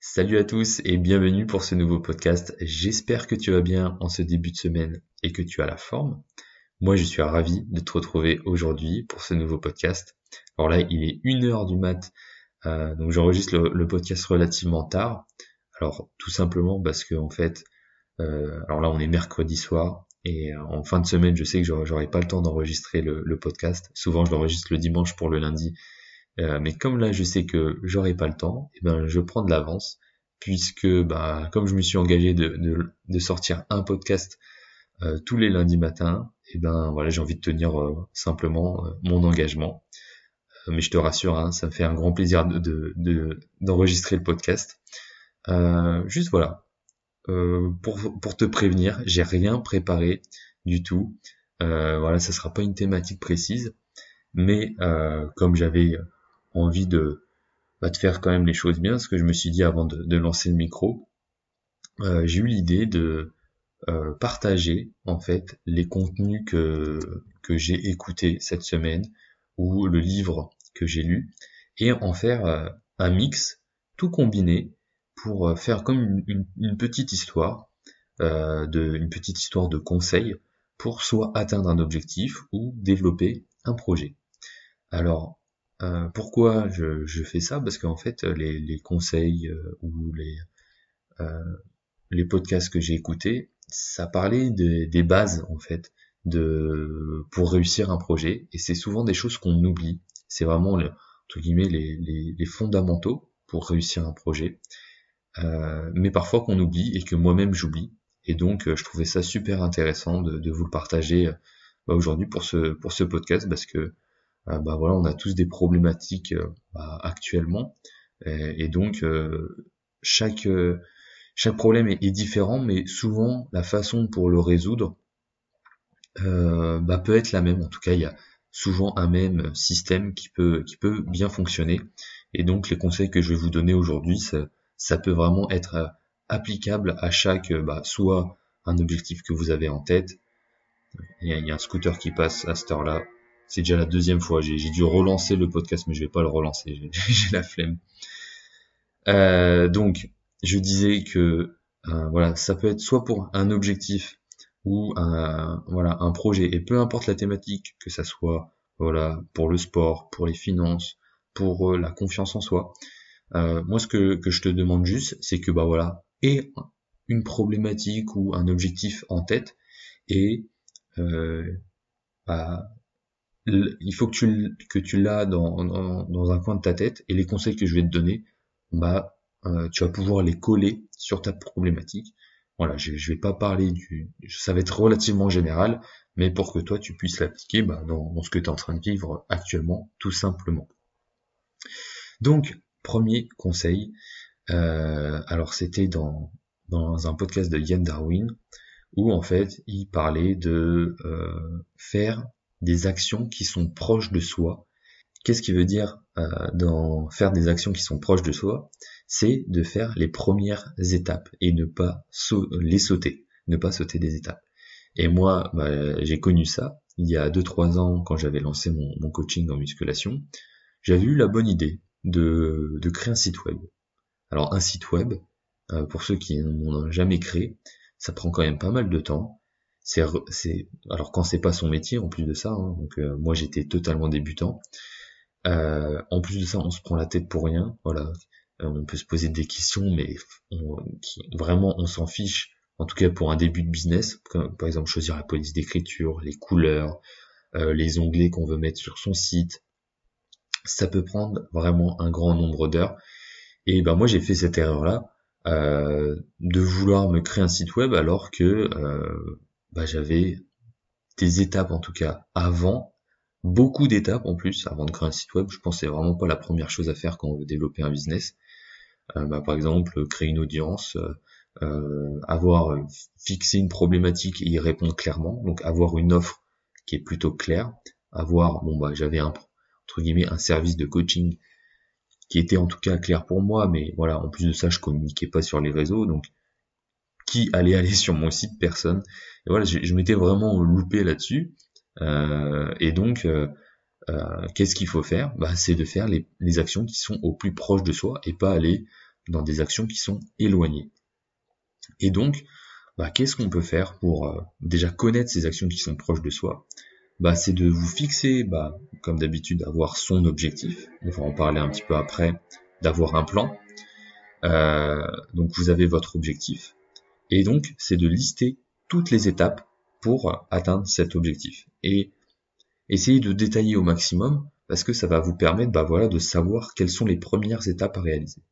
Salut à tous et bienvenue pour ce nouveau podcast. J'espère que tu vas bien en ce début de semaine et que tu as la forme. Moi, je suis ravi de te retrouver aujourd'hui pour ce nouveau podcast. Alors là, il est 1h du mat, euh, donc j'enregistre le, podcast relativement tard. Alors tout simplement parce que en fait, euh, alors là, on est mercredi soir et euh, en fin de semaine, je sais que j'aurai pas le temps d'enregistrer le, le, podcast. Souvent, je l'enregistre le dimanche pour le lundi euh, mais comme là, je sais que j'aurai pas le temps, et eh ben, je prends de l'avance, puisque bah, comme je me suis engagé de, de, de sortir un podcast euh, tous les lundis matins, et eh ben voilà, j'ai envie de tenir euh, simplement mon engagement. mais je te rassure, hein, ça me fait un grand plaisir de d'enregistrer le podcast. juste voilà, pour, pour te prévenir, j'ai rien préparé du tout. voilà, ça sera pas une thématique précise, mais comme j'avais envie de, bah, de faire quand même les choses bien, ce que je me suis dit avant de, lancer le micro, euh, j'ai eu l'idée de euh, partager en fait les contenus que, que j'ai écoutés cette semaine ou le livre que j'ai lu et en faire euh, un mix tout combiné pour faire comme une, une, petite histoire de une petite histoire de conseils pour soit atteindre un objectif ou développer un projet. Alors euh, pourquoi je, je, fais ça? Parce qu'en fait, les, les conseils euh, ou les, euh, les podcasts que j'ai écoutés, ça parlait des bases en fait de pour réussir un projet, et c'est souvent des choses qu'on oublie. C'est vraiment le, entre guillemets les, les, les, fondamentaux pour réussir un projet, mais parfois qu'on oublie et que moi-même j'oublie. Et donc, je trouvais ça super intéressant de, de vous le partager bah, aujourd'hui pour ce pour ce podcast parce que euh, bah voilà, on a tous des problématiques euh, bah, actuellement, et, donc euh, chaque chaque problème est, différent, mais souvent la façon pour le résoudre bah, peut être la même. En tout cas, il y a souvent un même système qui peut qui peut bien fonctionner. Et donc les conseils que je vais vous donner aujourd'hui, ça, peut vraiment être applicable à chaque, bah, soit un objectif que vous avez en tête. Il y a, il y a un scooter qui passe à cette heure-là. C'est déjà la deuxième fois. J'ai dû relancer le podcast, mais je vais pas le relancer. J'ai la flemme. Euh, donc, je disais que euh, voilà, ça peut être soit pour un objectif ou un voilà un projet, et peu importe la thématique, que ça soit voilà pour le sport, pour les finances, pour euh, la confiance en soi. moi, ce que, que je te demande juste, c'est que bah voilà, et une problématique ou un objectif en tête et bah, il faut que tu, l'as dans, un coin de ta tête et les conseils que je vais te donner, bah, euh, tu vas pouvoir les coller sur ta problématique. Voilà, je, je vais pas parler du, ça va être relativement général, mais pour que toi tu puisses l'appliquer bah, dans, ce que tu es en train de vivre actuellement, tout simplement. Donc, premier conseil, euh, alors c'était dans, un podcast de Ian Darwin, où en fait il parlait de euh, faire des actions qui sont proches de soi. Qu'est-ce qui veut dire euh, dans faire des actions qui sont proches de soi? C'est de faire les premières étapes et ne pas les sauter, ne pas sauter des étapes. Et moi, bah, j'ai connu ça il y a 2-3 ans quand j'avais lancé mon, coaching en musculation. J'avais eu la bonne idée de, de créer un site web. Alors un site web, euh, pour ceux qui n'en ont jamais créé, ça prend quand même pas mal de temps c'est alors quand c'est pas son métier en plus de ça hein, donc euh, moi j'étais totalement débutant. Euh, en plus de ça on se prend la tête pour rien voilà. Euh, on peut se poser des questions mais vraiment on s'en fiche. En tout cas pour un début de business par exemple choisir la police d'écriture les couleurs les onglets qu'on veut mettre sur son site ça peut prendre vraiment un grand nombre d'heures. Et ben moi j'ai fait cette erreur là de vouloir me créer un site web alors que bah, j'avais des étapes en tout cas avant, beaucoup d'étapes en plus avant de créer un site web. Je pensais vraiment pas la première chose à faire quand on veut développer un business. Euh, bah, par exemple, créer une audience, euh, euh avoir fixé une problématique et y répondre clairement, donc avoir une offre qui est plutôt claire, avoir bon bah j'avais un entre guillemets un service de coaching qui était en tout cas clair pour moi, mais voilà, en plus de ça, je communiquais pas sur les réseaux, donc qui allait aller sur mon site Personne. Et voilà, je, m'étais vraiment loupé là-dessus. Euh, et donc, euh, euh, qu'est-ce qu'il faut faire? Bah, C'est de faire les, actions qui sont au plus proche de soi et pas aller dans des actions qui sont éloignées. Et donc, bah, qu'est-ce qu'on peut faire pour euh, déjà connaître ces actions qui sont proches de soi? Bah, C'est de vous fixer, bah, comme d'habitude, d'avoir son objectif. On va en parler un petit peu après, d'avoir un plan. Euh, donc vous avez votre objectif. Et donc, c'est de lister toutes les étapes pour atteindre cet objectif. Et essayez de détailler au maximum parce que ça va vous permettre bah voilà, de savoir quelles sont les premières étapes à réaliser.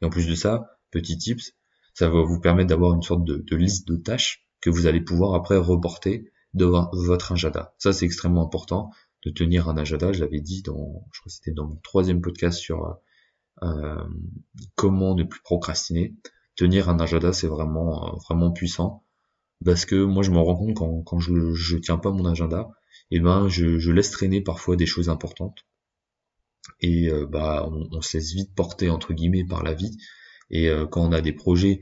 Et en plus de ça, petit tips, ça va vous permettre d'avoir une sorte de, liste de tâches que vous allez pouvoir après reporter devant votre agenda. Ça, c'est extrêmement important de tenir un agenda. Je l'avais dit dans, je crois que c'était dans mon troisième podcast sur euh, comment ne plus procrastiner. Tenir un agenda, c'est vraiment, vraiment puissant. Parce que moi, je me rends compte quand, quand je, je tiens pas mon agenda, eh ben je, laisse traîner parfois des choses importantes. Et euh, bah on, se laisse vite porter entre guillemets par la vie. Et euh, quand on a des projets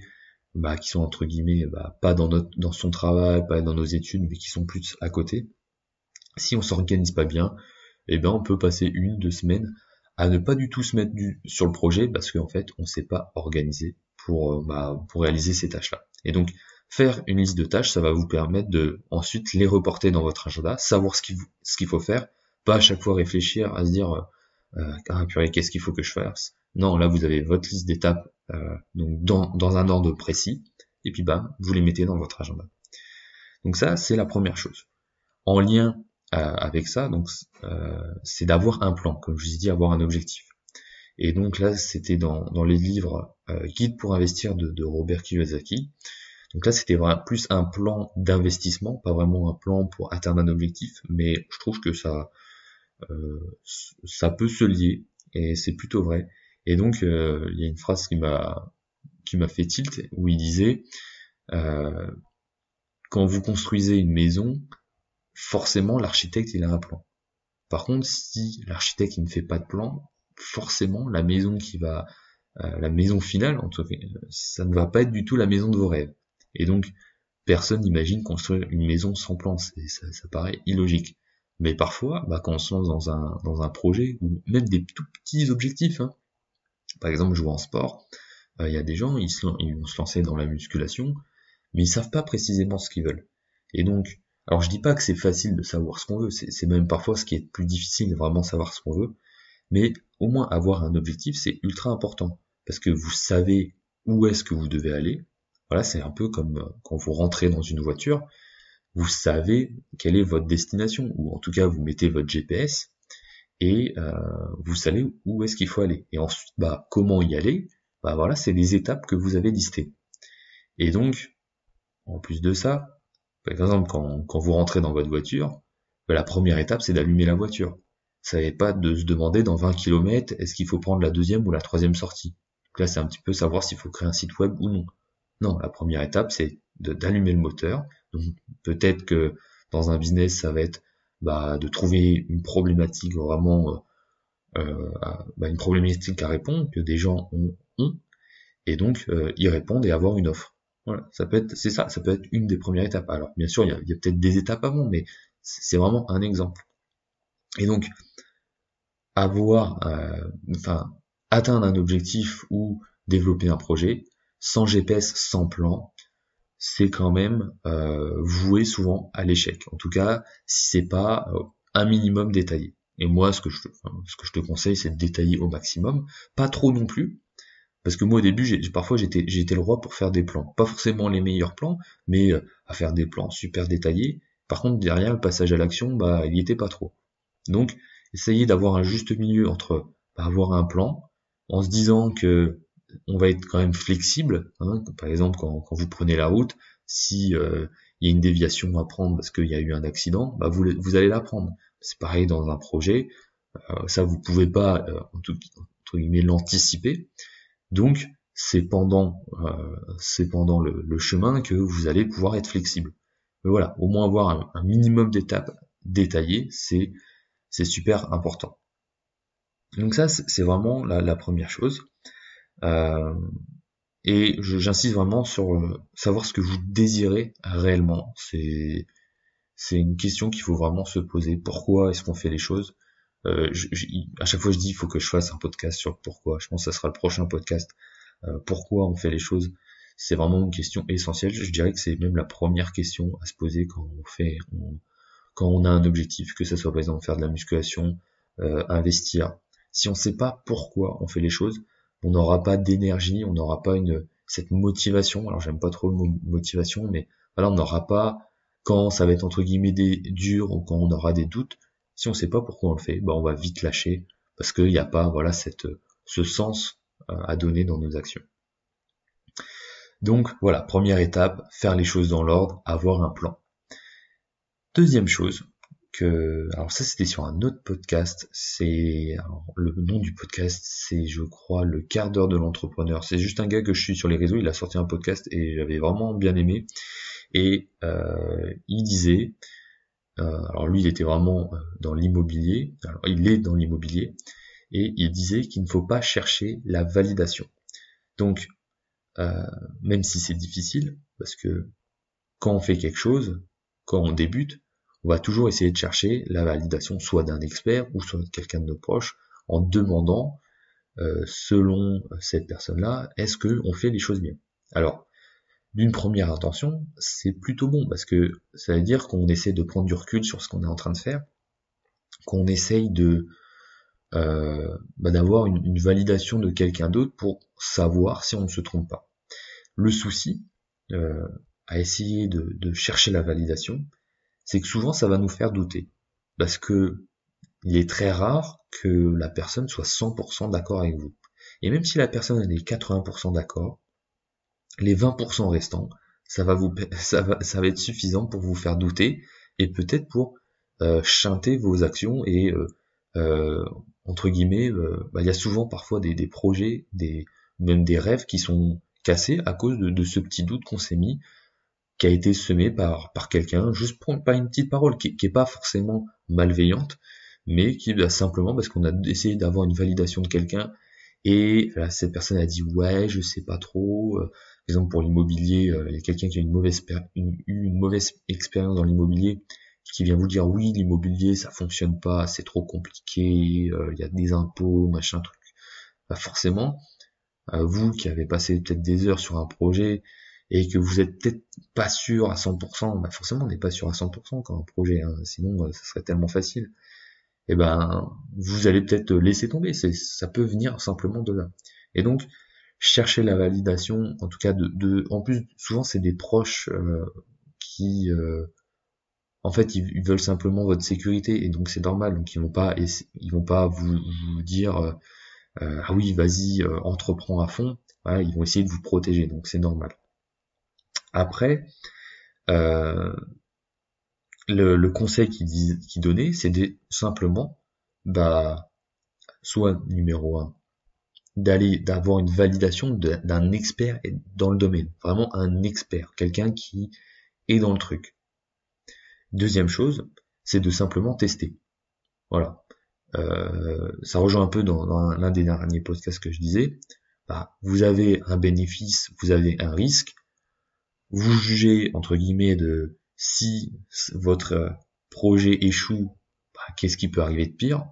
bah, qui sont entre guillemets bah, pas dans notre dans son travail pas dans nos études mais qui sont plus à côté si on s'organise pas bien eh ben on peut passer une deux semaines à ne pas du tout se mettre du, sur le projet parce qu'en fait on s'est pas organisé pour euh, bah, pour réaliser ces tâches là et donc Faire une liste de tâches, ça va vous permettre de ensuite les reporter dans votre agenda, savoir ce qu'il ce faut faire, pas à chaque fois réfléchir à se dire euh, ah purée qu'est-ce qu'il faut que je fasse? Non, là vous avez votre liste d'étapes euh, donc dans, dans un ordre précis, et puis bam, vous les mettez dans votre agenda. Donc ça, c'est la première chose. En lien euh, avec ça, donc euh, c'est d'avoir un plan, comme je vous ai dit, avoir un objectif. Et donc là, c'était dans, dans les livres euh, Guide pour investir de, de Robert Kiyosaki. Donc là, c'était vraiment plus un plan d'investissement, pas vraiment un plan pour atteindre un objectif, mais je trouve que ça, euh, ça peut se lier et c'est plutôt vrai. Et donc, euh, il y a une phrase qui m'a qui m'a fait tilt où il disait euh, quand vous construisez une maison, forcément l'architecte il a un plan. Par contre, si l'architecte ne fait pas de plan, forcément la maison qui va la maison finale, en tout cas, ça ne va pas être du tout la maison de vos rêves. Et donc, personne n'imagine construire une maison sans plan, ça, ça paraît illogique. Mais parfois, bah, quand on se lance dans un, projet, ou même des tout petits objectifs, hein, par exemple jouer en sport, euh, il y a des gens, ils, ils vont se lancer dans la musculation, mais ils savent pas précisément ce qu'ils veulent. Et donc, alors je dis pas que c'est facile de savoir ce qu'on veut, c'est même parfois ce qui est plus difficile vraiment savoir ce qu'on veut, mais au moins avoir un objectif, c'est ultra important, parce que vous savez où est-ce que vous devez aller, voilà, c'est un peu comme euh, quand vous rentrez dans une voiture, vous savez quelle est votre destination, ou en tout cas vous mettez votre GPS et euh, vous savez où est-ce qu'il faut aller. Et ensuite, bah, comment y aller? Bah voilà, c'est des étapes que vous avez listées. Et donc, en plus de ça, par exemple, quand, vous rentrez dans votre voiture, bah, la première étape, c'est d'allumer la voiture. Ça n'est pas de se demander dans 20 km, est-ce qu'il faut prendre la deuxième ou la troisième sortie. Donc là, c'est un petit peu savoir s'il faut créer un site web ou non. Non, la première étape, c'est d'allumer le moteur. Donc peut-être que dans un business, ça va être bah, de trouver une problématique vraiment euh, euh bah, une problématique à répondre que des gens ont, ont et donc euh, y répondre et avoir une offre. Voilà, ça peut être, c'est ça, ça peut être une des premières étapes. Alors bien sûr, il y a, a peut-être des étapes avant, mais c'est vraiment un exemple. Et donc avoir, euh, enfin atteindre un objectif ou développer un projet, sans GPS, sans plan, c'est quand même euh, voué souvent à l'échec. En tout cas, si c'est pas euh, un minimum détaillé. Et moi, ce que je, ce que je te conseille, c'est de détailler au maximum, pas trop non plus, parce que moi au début, j'ai, parfois j'étais, j'étais le roi pour faire des plans, pas forcément les meilleurs plans, mais à faire des plans super détaillés. Par contre, derrière le passage à l'action, bah, il y était pas trop. Donc, essayez d'avoir un juste milieu entre bah, avoir un plan, en se disant que on va être quand même flexible. Hein. Par exemple, quand, vous prenez la route, si euh, il y a une déviation à prendre parce qu'il y a eu un accident, bah vous, vous allez la prendre. C'est pareil dans un projet. Euh, ça, vous pouvez pas, euh, entre guillemets, l'anticiper. Donc, c'est pendant, c'est pendant le, chemin que vous allez pouvoir être flexible. Mais voilà, au moins avoir un, minimum d'étapes détaillées, c'est c'est super important. Donc ça, c'est vraiment la première chose. Euh, et j'insiste vraiment sur euh, savoir ce que vous désirez réellement. C'est une question qu'il faut vraiment se poser. Pourquoi est-ce qu'on fait les choses? Euh, À chaque fois, je dis il faut que je fasse un podcast sur pourquoi. Je pense que ça sera le prochain podcast pourquoi on fait les choses, c'est vraiment une question essentielle. Je dirais que c'est même la première question à se poser quand on fait, quand on a un objectif, que ce soit par exemple faire de la musculation, investir. Si on ne sait pas pourquoi on fait les choses, on n'aura pas d'énergie, on n'aura pas cette motivation. Alors j'aime pas trop le mot motivation, mais voilà, on n'aura pas quand ça va être entre guillemets des, dur ou quand on aura des doutes. Si on sait pas pourquoi on le fait, bah on va vite lâcher parce qu'il n'y a pas voilà cette ce sens euh, à donner dans nos actions. Donc voilà, première étape, faire les choses dans l'ordre, avoir un plan. Deuxième chose, alors ça c'était sur un autre podcast, c'est le nom du podcast c'est je crois le quart d'heure de l'entrepreneur. C'est juste un gars que je suis sur les réseaux, il a sorti un podcast et j'avais vraiment bien aimé et euh, il disait euh, alors lui il était vraiment euh, dans l'immobilier, alors il est dans l'immobilier et il disait qu'il ne faut pas chercher la validation. Donc même si c'est difficile parce que quand on fait quelque chose, quand on débute, on va toujours essayer de chercher la validation soit d'un expert ou soit de quelqu'un de nos proches en demandant, euh, selon cette personne-là, est-ce qu'on fait les choses bien Alors, d'une première intention, c'est plutôt bon parce que ça veut dire qu'on essaie de prendre du recul sur ce qu'on est en train de faire, qu'on essaye de euh, bah, d'avoir une, validation de quelqu'un d'autre pour savoir si on ne se trompe pas. Le souci euh, à essayer de chercher la validation, c'est que souvent ça va nous faire douter. Parce que il est très rare que la personne soit 100% d'accord avec vous. Et même si la personne est 80% d'accord, les 20% restants, ça va vous, ça va, ça va être suffisant pour vous faire douter et peut-être pour euh, chanter vos actions et euh, euh, entre guillemets, euh, bah, il y a souvent parfois des, des, projets, des même des rêves qui sont cassés à cause de, de ce petit doute qu'on s'est mis qui a été semé par, par quelqu'un, juste pour pas une petite parole, qui, qui est pas forcément malveillante, mais qui bah, simplement parce qu'on a essayé d'avoir une validation de quelqu'un et cette personne a dit ouais je sais pas trop euh, par exemple pour l'immobilier euh, il y a quelqu'un qui a une mauvaise une, une mauvaise expérience dans l'immobilier qui vient vous dire oui l'immobilier ça fonctionne pas c'est trop compliqué euh, il y a des impôts machin truc. Bah forcément vous qui avez passé peut-être des heures sur un projet et que vous êtes peut-être pas sûr à 100%, bah forcément on n'est pas sûr à 100% quand un projet, hein, sinon euh, ça serait tellement facile. Et eh ben vous allez peut-être laisser tomber, ça peut venir simplement de là. Et donc chercher la validation, en tout cas de, de en plus souvent c'est des proches euh, qui euh, en fait ils, veulent simplement votre sécurité et donc c'est normal donc ils vont pas ils vont pas vous, vous dire ah oui vas-y entreprends à fond voilà, ils vont essayer de vous protéger donc c'est normal après, euh, le, conseil qu'il qui donnait, c'est simplement, bah, soit numéro un, d'aller d'avoir une validation d'un expert dans le domaine, vraiment un expert, quelqu'un qui est dans le truc. Deuxième chose, c'est de simplement tester. Voilà. Euh, ça rejoint un peu dans, dans l'un des derniers podcasts que je disais. Bah, vous avez un bénéfice, vous avez un risque vous jugez entre guillemets de si votre projet échoue, bah, qu'est-ce qui peut arriver de pire?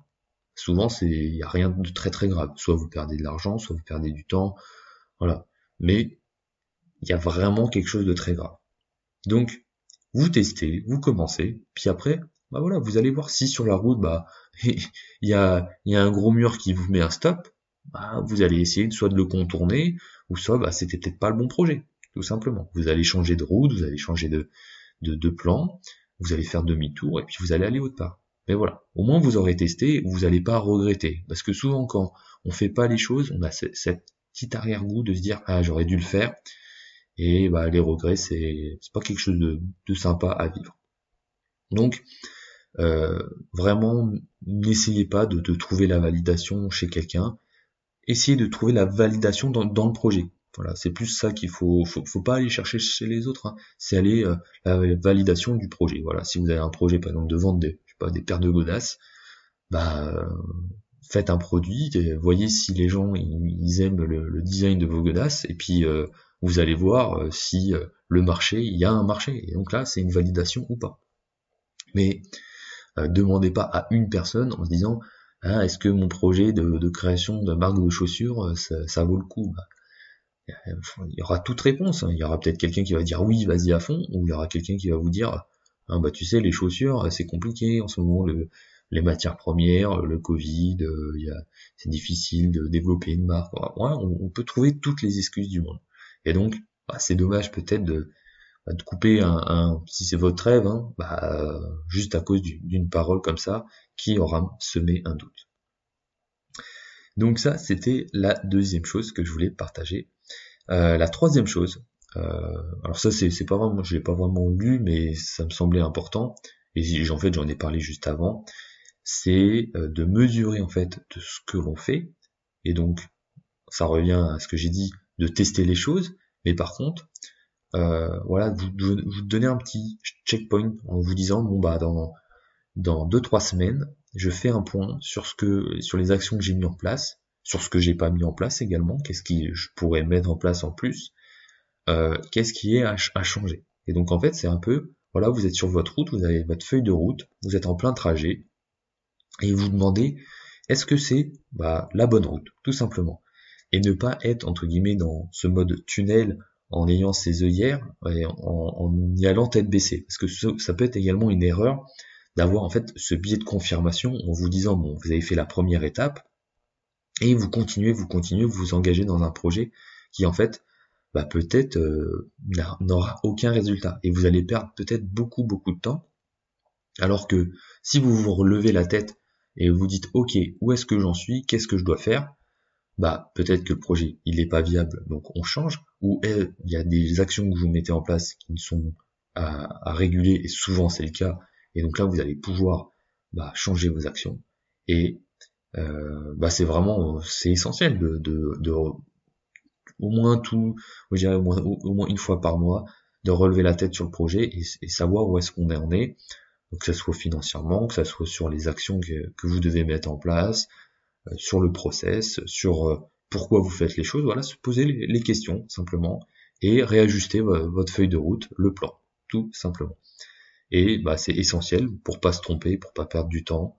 Souvent, c'est il y a rien de très très grave. Soit vous perdez de l'argent, soit vous perdez du temps, voilà. Mais il y a vraiment quelque chose de très grave. Donc, vous testez, vous commencez, puis après, bah voilà, vous allez voir si sur la route, bah il y a, y a un gros mur qui vous met un stop, bah vous allez essayer soit de le contourner, ou soit bah c'était peut-être pas le bon projet tout simplement. Vous allez changer de route, vous allez changer de, plan, vous allez faire demi-tour et puis vous allez aller autre part. Mais voilà, au moins vous aurez testé, vous n'allez pas regretter. Parce que souvent quand on fait pas les choses, on a cette petit arrière-goût de se dire ah j'aurais dû le faire. Et bah les regrets c'est pas quelque chose de, de sympa à vivre. Donc euh, vraiment n'essayez pas de, trouver la validation chez quelqu'un. Essayez de trouver la validation dans le projet. Voilà, c'est plus ça qu'il faut, faut, faut pas aller chercher chez les autres. Hein. C'est aller euh, la validation du projet. Voilà, si vous avez un projet par exemple de vendre des, je sais pas, des paires de godasses, bah faites un produit, voyez si les gens ils, aiment le, design de vos godasses, et puis euh, vous allez voir euh, si le marché, il y a un marché. Et donc là, c'est une validation ou pas. Mais demandez pas à une personne en se disant ah, est-ce que mon projet de, création de marque de chaussures, ça, vaut le coup? Bah, il y aura toute réponse. Hein. Il y aura peut-être quelqu'un qui va dire oui, vas-y à fond, ou il y aura quelqu'un qui va vous dire ah, bah tu sais les chaussures c'est compliqué en ce moment le, les matières premières, le Covid, euh, c'est difficile de développer une marque. on, peut trouver toutes les excuses du monde. Et donc bah, c'est dommage peut-être de, bah, de couper un, si c'est votre rêve, hein, bah, juste à cause d'une parole comme ça qui aura semé un doute. Donc ça, c'était la deuxième chose que je voulais partager. Euh, la troisième chose, euh, alors ça c'est pas vraiment, je l'ai pas vraiment lu, mais ça me semblait important. Et en fait j'en ai parlé juste avant. C'est euh, de mesurer en fait de ce que l'on fait. Et donc ça revient à ce que j'ai dit, de tester les choses. Mais par contre, euh, voilà, vous, vous donner un petit checkpoint en vous disant bon bah dans dans deux trois semaines, je fais un point sur ce que sur les actions que j'ai mis en place, sur ce que j'ai pas mis en place également, qu'est-ce qui je pourrais mettre en place en plus, euh, qu'est-ce qui est à, changer. Et donc en fait c'est un peu voilà, vous êtes sur votre route, vous avez votre feuille de route, vous êtes en plein trajet et vous demandez est-ce que c'est bah, la bonne route, tout simplement. Et ne pas être entre guillemets dans ce mode tunnel en ayant ses œillères et en, y allant tête baissée. Parce que ça peut être également une erreur d'avoir en fait ce biais de confirmation en vous disant bon vous avez fait la première étape et vous continuez, vous continuez, vous vous engagez dans un projet qui en fait bah, peut-être euh, n'aura aucun résultat et vous allez perdre peut-être beaucoup beaucoup de temps. Alors que si vous vous relevez la tête et vous dites ok où est-ce que j'en suis, qu'est-ce que je dois faire, bah peut-être que le projet il n'est pas viable donc on change. Ou eh, il y a des actions que vous mettez en place qui ne sont à réguler et souvent c'est le cas et donc là, vous allez pouvoir bah, changer vos actions. Et euh, bah, c'est vraiment, c'est essentiel de, de, de, au moins tout, je dirais au moins, une fois par mois, de relever la tête sur le projet et, savoir où est-ce qu'on en est. Donc, que ce soit financièrement, que ce soit sur les actions que, que vous devez mettre en place, euh, sur le process, sur euh, pourquoi vous faites les choses. Voilà, se poser les, les questions simplement et réajuster votre feuille de route, le plan, tout simplement. Et bah, c'est essentiel pour pas se tromper, pour pas perdre du temps,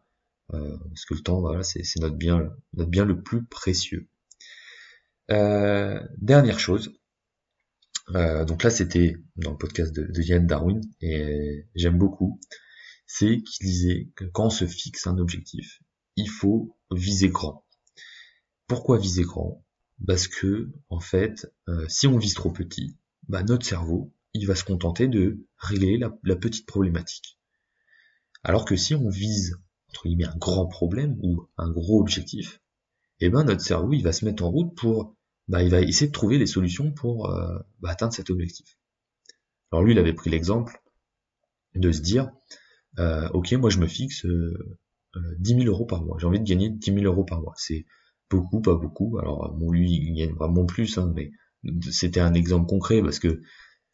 euh, parce que le temps, voilà, c'est notre bien, notre bien le plus précieux. Euh, dernière chose, euh, donc là c'était dans le podcast de, de Yann Darwin et j'aime beaucoup, c'est qu'il disait que quand on se fixe un objectif, il faut viser grand. Pourquoi viser grand? Parce que en fait, si on vise trop petit, bah, notre cerveau il va se contenter de régler la, petite problématique. Alors que si on vise, entre guillemets, un grand problème ou un gros objectif, eh ben notre cerveau, il va se mettre en route pour, bah, il va essayer de trouver les solutions pour euh, bah, atteindre cet objectif. Alors lui, il avait pris l'exemple de se dire, euh, ok, moi je me fixe euh, 10 000 euros par mois. J'ai envie de gagner 10 000 euros par mois. C'est beaucoup, pas beaucoup. Alors bon, lui, il gagne vraiment plus, hein, mais c'était un exemple concret parce que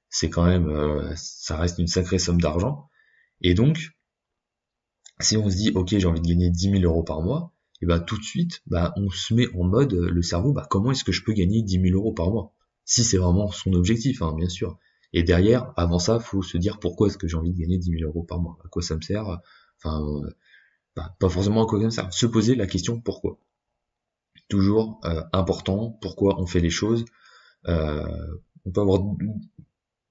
c'est quand même, euh, ça reste une sacrée somme d'argent. Et donc, si on se dit, ok, j'ai envie de gagner 10 000 euros par mois, et ben tout de suite, bah, on se met en mode, euh, le cerveau, bah, comment est-ce que je peux gagner 10 000 euros par mois? Si c'est vraiment son objectif, hein, bien sûr. Et derrière, avant ça, faut se dire pourquoi est-ce que j'ai envie de gagner 10 000 euros par mois? À quoi ça me sert? Enfin, euh, bah, pas forcément à quoi ça me sert. Se poser la question pourquoi? Toujours important, pourquoi on fait les choses. on peut avoir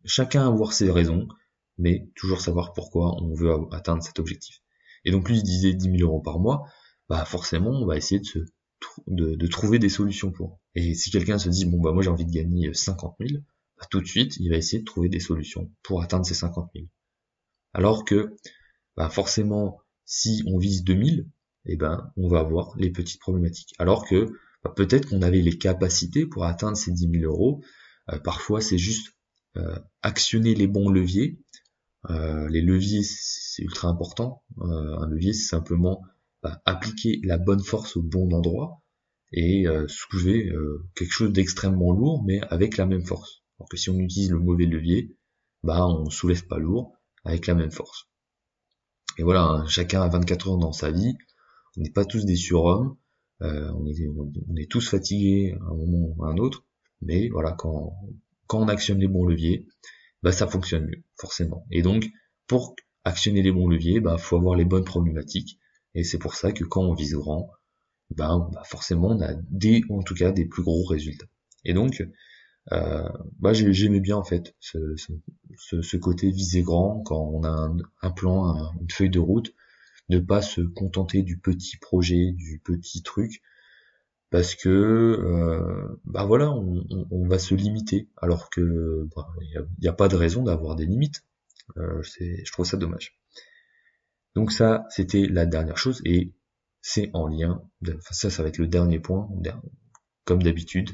chacun avoir ses raisons, mais toujours savoir pourquoi on veut atteindre cet objectif. Et donc lui il disait 10 000 euros par mois, bah forcément on va essayer de, trouver des solutions pour. Et si quelqu'un se dit bon bah moi j'ai envie de gagner 50 000, bah, tout de suite il va essayer de trouver des solutions pour atteindre ces 50 000. Alors que bah forcément si on vise 2000, eh ben on va avoir les petites problématiques. Alors que bah, peut-être qu'on avait les capacités pour atteindre ces 10 000 euros. Euh, parfois c'est juste euh, actionner les bons leviers. Euh, les leviers, c'est ultra important. Euh, un levier, c'est simplement bah, appliquer la bonne force au bon endroit et soulever quelque chose d'extrêmement lourd, mais avec la même force. Alors que si on utilise le mauvais levier, bah on soulève pas lourd avec la même force. Et voilà, hein, chacun a 24 heures dans sa vie. On n'est pas tous des surhommes. on, est, on, est, tous fatigués à un moment ou à un autre. Mais voilà, quand, quand on actionne les bons leviers, bah ça fonctionne mieux, forcément. Et donc, pour actionner les bons leviers, bah faut avoir les bonnes problématiques. Et c'est pour ça que quand on vise grand, bah, bah forcément on a des, en tout cas, des plus gros résultats. Et donc, Euh, bah, j'aimais bien en fait ce, ce, côté viser grand quand on a un, plan, une feuille de route, ne pas se contenter du petit projet, du petit truc, parce que euh, bah voilà, on, va se limiter, alors que bah, il n'y a, pas de raison d'avoir des limites. Euh, je trouve ça dommage. Donc ça, c'était la dernière chose, et c'est en lien. Ça, ça va être le dernier point, comme d'habitude.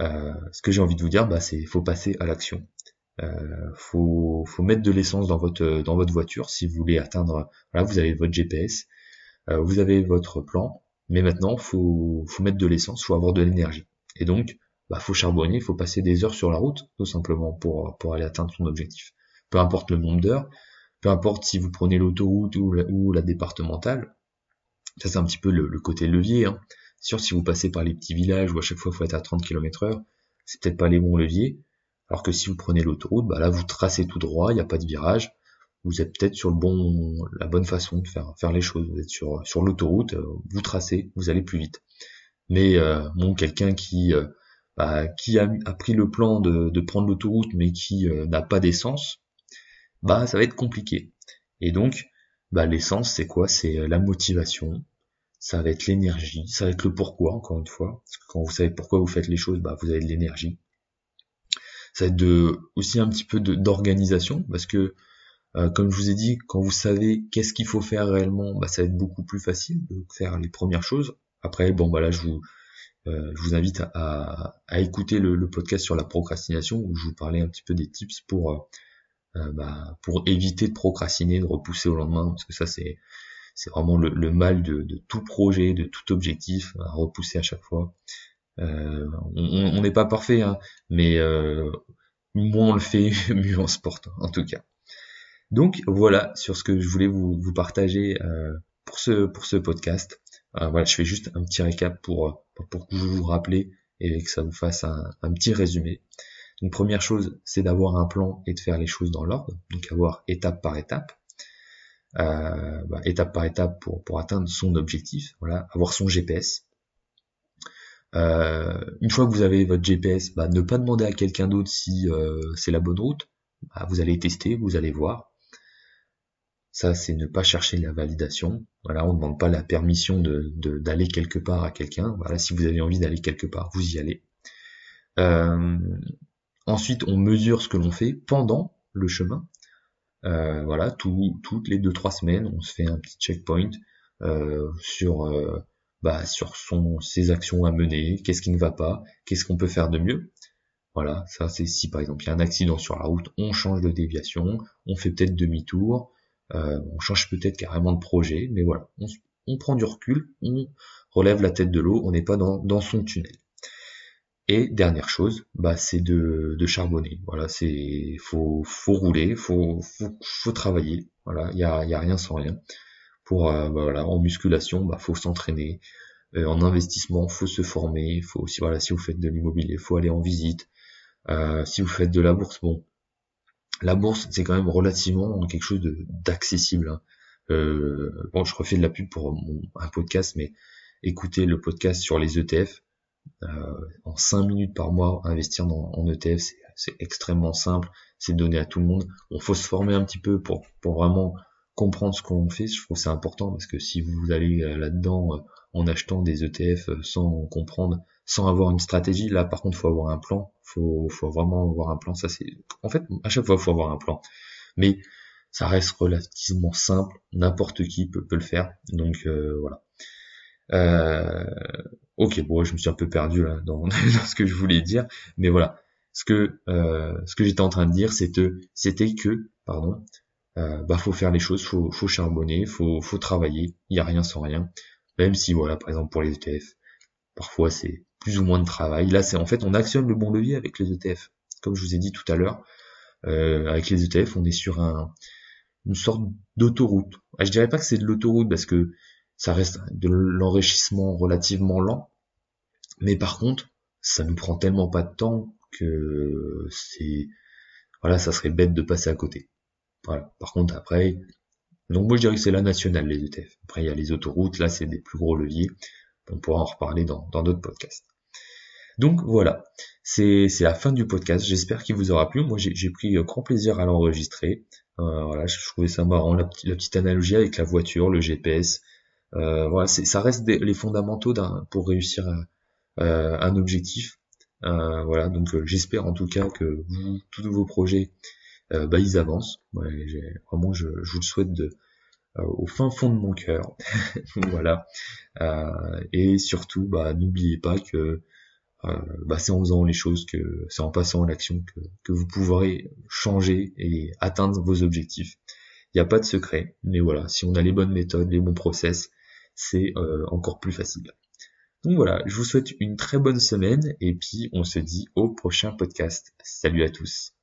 Euh, ce que j'ai envie de vous dire, bah, c'est faut passer à l'action. Euh, faut, faut mettre de l'essence dans votre dans votre voiture si vous voulez atteindre. Voilà, vous avez votre GPS, euh, vous avez votre plan, mais maintenant faut faut mettre de l'essence, faut avoir de l'énergie. Et donc, bah, faut charbonner, faut passer des heures sur la route, tout simplement pour pour aller atteindre son objectif. Peu importe le nombre d'heures, peu importe si vous prenez l'autoroute ou la, départementale. Ça c'est un petit peu le, le côté levier. Hein sûr, si vous passez par les petits villages où à chaque fois il faut être à 30 km heure, c'est peut-être pas les bons leviers. Alors que si vous prenez l'autoroute, bah là vous tracez tout droit, il n'y a pas de virage. Vous êtes peut-être sur le bon, la bonne façon de faire, faire les choses. Vous êtes sur, sur l'autoroute, euh, vous tracez, vous allez plus vite. Mais euh, bon, quelqu'un qui, euh, bah, qui a, pris le plan de, de prendre l'autoroute mais qui n'a pas d'essence, bah ça va être compliqué. Et donc, bah, l'essence c'est quoi? C'est la motivation, ça va être l'énergie, ça va être le pourquoi, encore une fois. Parce que quand vous savez pourquoi vous faites les choses, bah, vous avez de l'énergie. Ça va être de, aussi un petit peu d'organisation, parce que, euh, comme je vous ai dit, quand vous savez qu'est-ce qu'il faut faire réellement, bah, ça va être beaucoup plus facile de faire les premières choses. Après, bon, bah là, je vous, euh, je vous invite à, à, écouter le, le, podcast sur la procrastination, où je vous parlais un petit peu des tips pour, euh, bah, pour éviter de procrastiner, de repousser au lendemain, parce que ça, c'est c'est vraiment le, mal de, tout projet, de tout objectif à repousser à chaque fois. Euh, on n'est pas parfait, hein, mais euh, moins on le fait, mieux on se porte, en tout cas. Donc voilà sur ce que je voulais vous, partager euh, pour ce pour ce podcast. voilà, je fais juste un petit récap pour pour que vous vous rappelez et que ça vous fasse un, petit résumé. Donc première chose, c'est d'avoir un plan et de faire les choses dans l'ordre, donc avoir étape par étape. Euh, bah, étape par étape pour, pour atteindre son objectif, voilà, avoir son GPS. Euh, une fois que vous avez votre GPS, bah, ne pas demander à quelqu'un d'autre si euh, c'est la bonne route. Bah, vous allez tester, vous allez voir. Ça, c'est ne pas chercher la validation. Voilà, on ne demande pas la permission de d'aller quelque part à quelqu'un. Voilà, si vous avez envie d'aller quelque part, vous y allez. Euh, ensuite, on mesure ce que l'on fait pendant le chemin. Euh, voilà, tout, toutes les deux trois semaines, on se fait un petit checkpoint euh, sur bah, sur son ses actions à mener, qu'est-ce qui ne va pas, qu'est-ce qu'on peut faire de mieux. Voilà, ça c'est si par exemple il y a un accident sur la route, on change de déviation, on fait peut-être demi-tour, on change peut-être carrément de projet, mais voilà, on, prend du recul, on relève la tête de l'eau, on n'est pas dans, son tunnel. Et dernière chose, bah c'est de, charbonner. Voilà, c'est faut faut rouler, faut faut, travailler. Voilà, il y a, rien sans rien. Pour euh, bah, voilà, en musculation, bah faut s'entraîner. Euh, en investissement, faut se former. Faut aussi voilà, si vous faites de l'immobilier, faut aller en visite. Euh, si vous faites de la bourse, bon, la bourse c'est quand même relativement quelque chose d'accessible. Hein. bon, je refais de la pub pour un podcast, mais écoutez le podcast sur les ETF euh, en 5 minutes par mois, investir dans, en ETF, c'est extrêmement simple, c'est donné à tout le monde. On faut se former un petit peu pour, vraiment comprendre ce qu'on fait. Je trouve c'est important parce que si vous allez euh, là-dedans euh, en achetant des ETF sans comprendre, sans avoir une stratégie, là par contre faut avoir un plan. Faut, faut vraiment avoir un plan. Ça c'est, en fait, à chaque fois faut avoir un plan. Mais ça reste relativement simple. N'importe qui peut, peut, le faire. Donc voilà. Euh, ok, bon, je me suis un peu perdu là dans, ce que je voulais dire, mais voilà. Ce que euh, ce que j'étais en train de dire, c'était c'était que, pardon, euh, bah faut faire les choses, faut faut charbonner, faut faut travailler. Il y a rien sans rien. Même si voilà, par exemple pour les ETF, parfois c'est plus ou moins de travail. Là, c'est en fait on actionne le bon levier avec les ETF. Comme je vous ai dit tout à l'heure, euh, avec les ETF, on est sur un une sorte d'autoroute. Ah, je dirais pas que c'est de l'autoroute parce que ça reste de l'enrichissement relativement lent. Mais par contre, ça nous prend tellement pas de temps que c'est, voilà, ça serait bête de passer à côté. Voilà. Par contre, après, donc moi je dirais que c'est la nationale, les ETF. Après, il y a les autoroutes, là, c'est des plus gros leviers. On pourra en reparler dans d'autres podcasts. Donc voilà, c'est la fin du podcast. J'espère qu'il vous aura plu. Moi, j'ai pris grand plaisir à l'enregistrer. Euh, voilà, je trouvais ça marrant, la, petite analogie avec la voiture, le GPS. Euh, voilà, ça reste les fondamentaux pour réussir euh, un objectif. Euh, voilà, donc euh, j'espère en tout cas que vous, tous vos projets, bah, ils avancent. vraiment, je, vous le souhaite au fin fond de mon cœur. voilà. et surtout, bah, n'oubliez pas que bah, c'est en faisant les choses c'est en passant à l'action que, que, vous pourrez changer et atteindre vos objectifs. Il n'y a pas de secret, mais voilà, si on a les bonnes méthodes, les bons process, c'est encore plus facile. Donc voilà, je vous souhaite une très bonne semaine et puis on se dit au prochain podcast. Salut à tous.